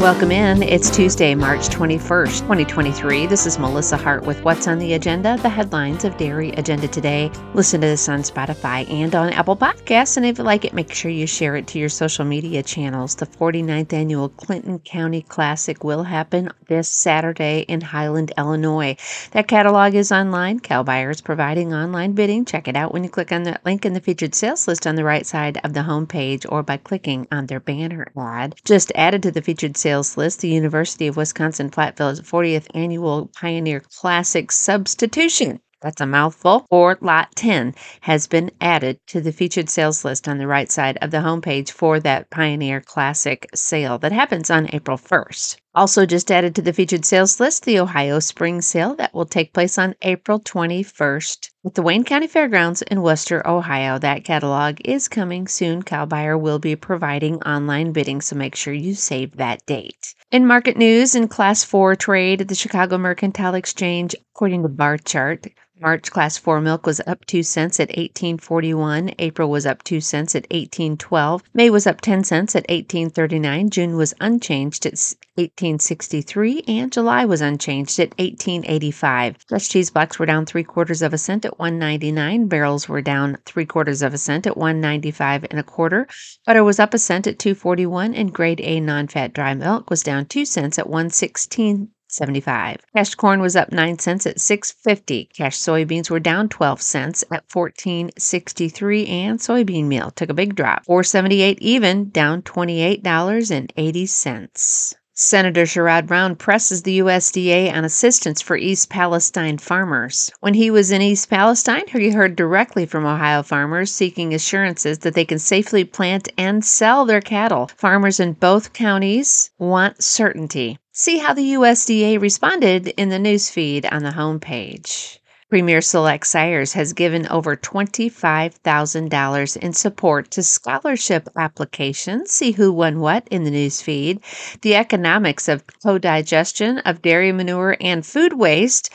Welcome in. It's Tuesday, March 21st, 2023. This is Melissa Hart with What's on the Agenda, the headlines of Dairy Agenda today. Listen to this on Spotify and on Apple Podcasts. And if you like it, make sure you share it to your social media channels. The 49th annual Clinton County Classic will happen this Saturday in Highland, Illinois. That catalog is online. Cow Buyers providing online bidding. Check it out when you click on that link in the featured sales list on the right side of the homepage or by clicking on their banner ad. Just added to the featured sales sales list, the University of Wisconsin Platteville's 40th Annual Pioneer Classic Substitution that's a mouthful, or Lot 10 has been added to the featured sales list on the right side of the homepage for that Pioneer Classic sale that happens on April 1st. Also, just added to the featured sales list, the Ohio Spring Sale that will take place on April 21st at the Wayne County Fairgrounds in Wooster, Ohio. That catalog is coming soon. Cow Buyer will be providing online bidding, so make sure you save that date. In market news, in Class 4 trade at the Chicago Mercantile Exchange, according to Barchart, March class 4 milk was up 2 cents at 1841. April was up 2 cents at 1812. May was up 10 cents at 1839. June was unchanged at 1863 and July was unchanged at 1885. Fresh cheese blocks were down 3 quarters of a cent at 199. Barrels were down 3 quarters of a cent at 195 and a quarter. Butter was up a cent at 241 and grade A non-fat dry milk was down 2 cents at 116 75. Cash corn was up 9 cents at 6.50. Cash soybeans were down 12 cents at 14.63 and soybean meal took a big drop. 478 even, down $28.80. Senator Sherrod Brown presses the USDA on assistance for East Palestine farmers. When he was in East Palestine, he heard directly from Ohio farmers seeking assurances that they can safely plant and sell their cattle. Farmers in both counties want certainty. See how the USDA responded in the newsfeed on the homepage. Premier Select Sires has given over $25,000 in support to scholarship applications. See who won what in the newsfeed. The economics of co-digestion of dairy manure and food waste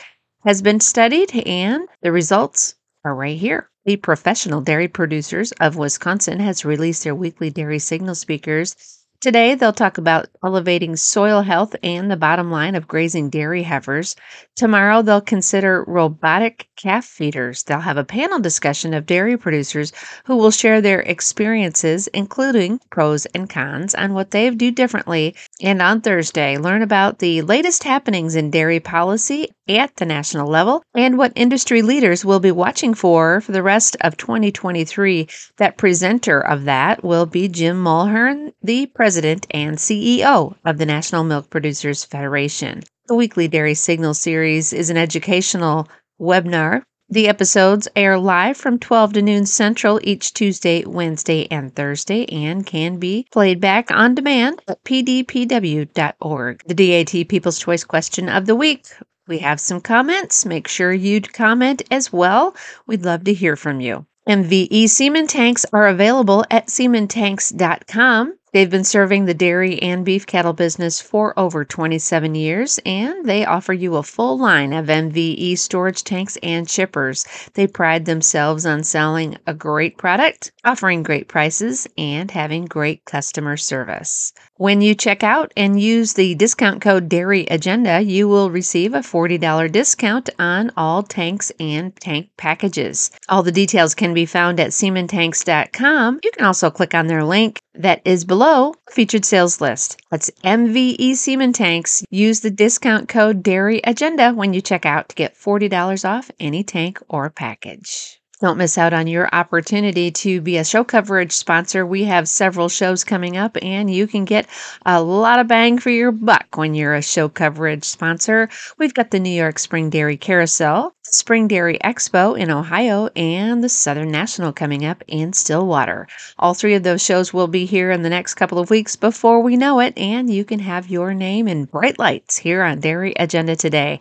has been studied, and the results are right here. The Professional Dairy Producers of Wisconsin has released their weekly dairy signal speakers Today, they'll talk about elevating soil health and the bottom line of grazing dairy heifers. Tomorrow, they'll consider robotic calf feeders. They'll have a panel discussion of dairy producers who will share their experiences, including pros and cons, on what they do differently. And on Thursday, learn about the latest happenings in dairy policy at the national level and what industry leaders will be watching for for the rest of 2023. That presenter of that will be Jim Mulhern, the president President and CEO of the National Milk Producers Federation. The weekly Dairy Signal series is an educational webinar. The episodes air live from 12 to noon Central each Tuesday, Wednesday, and Thursday and can be played back on demand at pdpw.org. The DAT People's Choice question of the week. We have some comments. Make sure you comment as well. We'd love to hear from you. MVE semen tanks are available at sementanks.com. They've been serving the dairy and beef cattle business for over 27 years, and they offer you a full line of MVE storage tanks and shippers. They pride themselves on selling a great product, offering great prices, and having great customer service. When you check out and use the discount code Dairy Agenda, you will receive a $40 discount on all tanks and tank packages. All the details can be found at sementanks.com. You can also click on their link that is below featured sales list. That's MVE Semen Tanks. Use the discount code Dairy Agenda when you check out to get $40 off any tank or package. Don't miss out on your opportunity to be a show coverage sponsor. We have several shows coming up, and you can get a lot of bang for your buck when you're a show coverage sponsor. We've got the New York Spring Dairy Carousel, Spring Dairy Expo in Ohio, and the Southern National coming up in Stillwater. All three of those shows will be here in the next couple of weeks before we know it, and you can have your name in bright lights here on Dairy Agenda today.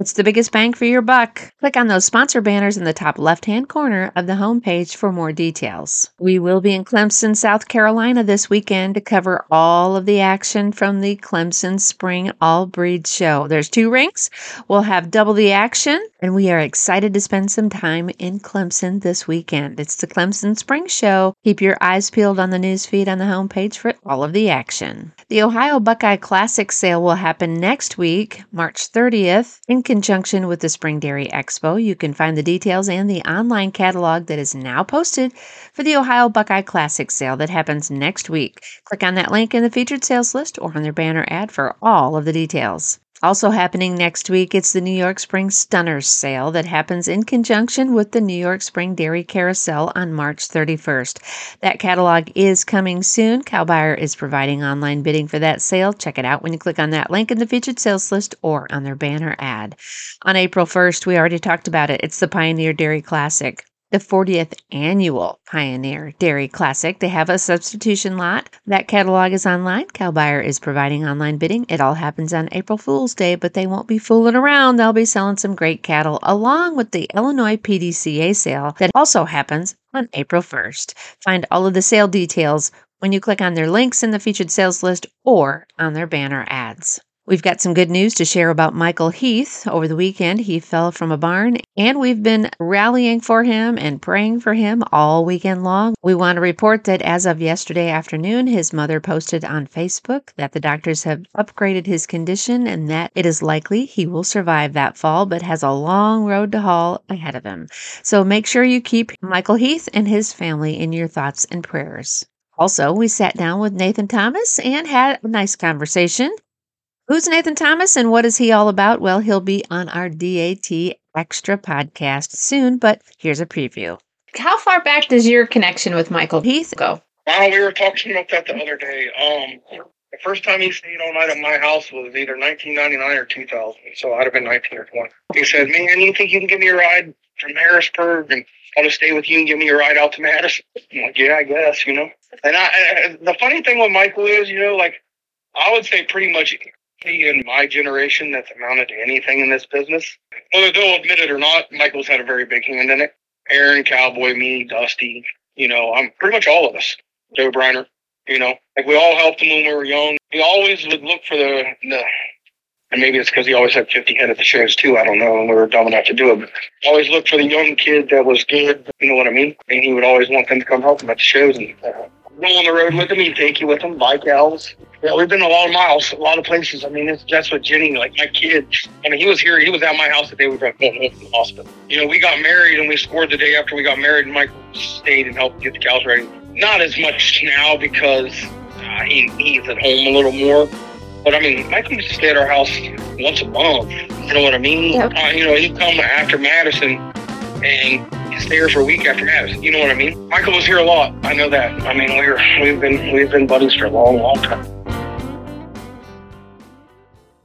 It's the biggest bang for your buck. Click on those sponsor banners in the top left hand corner of the homepage for more details. We will be in Clemson, South Carolina this weekend to cover all of the action from the Clemson Spring All Breed Show. There's two rinks. We'll have double the action and we are excited to spend some time in Clemson this weekend. It's the Clemson Spring Show. Keep your eyes peeled on the news feed on the homepage for all of the action. The Ohio Buckeye Classic sale will happen next week, March 30th, in conjunction with the Spring Dairy Expo. You can find the details and the online catalog that is now posted for the Ohio Buckeye Classic sale that happens next week. Click on that link in the featured sales list or on their banner ad for all of the details. Also happening next week, it's the New York Spring Stunners sale that happens in conjunction with the New York Spring Dairy Carousel on March 31st. That catalog is coming soon. Cow Buyer is providing online bidding for that sale. Check it out when you click on that link in the featured sales list or on their banner ad. On April 1st, we already talked about it. It's the Pioneer Dairy Classic the 40th annual Pioneer Dairy Classic. They have a substitution lot. That catalog is online. Cow Buyer is providing online bidding. It all happens on April Fool's Day, but they won't be fooling around. They'll be selling some great cattle along with the Illinois PDCA sale that also happens on April 1st. Find all of the sale details when you click on their links in the featured sales list or on their banner ads. We've got some good news to share about Michael Heath. Over the weekend, he fell from a barn, and we've been rallying for him and praying for him all weekend long. We want to report that as of yesterday afternoon, his mother posted on Facebook that the doctors have upgraded his condition and that it is likely he will survive that fall, but has a long road to haul ahead of him. So make sure you keep Michael Heath and his family in your thoughts and prayers. Also, we sat down with Nathan Thomas and had a nice conversation. Who's Nathan Thomas and what is he all about? Well, he'll be on our DAT Extra podcast soon, but here's a preview. How far back does your connection with Michael Heath go? Well, we were talking about that the other day. Um, the first time he stayed all night at my house was either 1999 or 2000, so I'd have been 19 or 20. He said, "Man, you think you can give me a ride from Harrisburg and I'll just stay with you and give me a ride out to Madison?" I'm like, "Yeah, I guess," you know. And I, the funny thing with Michael is, you know, like I would say pretty much in my generation that's amounted to anything in this business. Whether they'll admit it or not, Michael's had a very big hand in it. Aaron, Cowboy, me, Dusty, you know, I'm pretty much all of us. Joe Briner, you know, like we all helped him when we were young. He always would look for the, the and maybe it's because he always had 50 head at the shows too. I don't know. And we were dumb enough to do it. But always looked for the young kid that was good. You know what I mean? And he would always want them to come help him at the shows and uh, roll on the road with him. He'd take you with him, buy cows. Yeah, we've been a lot of miles, a lot of places. I mean, it's, that's what Jenny, like my kid. I mean, he was here. He was at my house the day we were going home from the hospital. You know, we got married and we scored the day after we got married. And Michael stayed and helped get the cows ready. Not as much now because uh, he, he's at home a little more. But I mean, Michael used to stay at our house once a month. You know what I mean? Yep. Uh, you know, he'd come after Madison and stay here for a week after Madison. You know what I mean? Michael was here a lot. I know that. I mean, we we're we've been we've been buddies for a long, long time.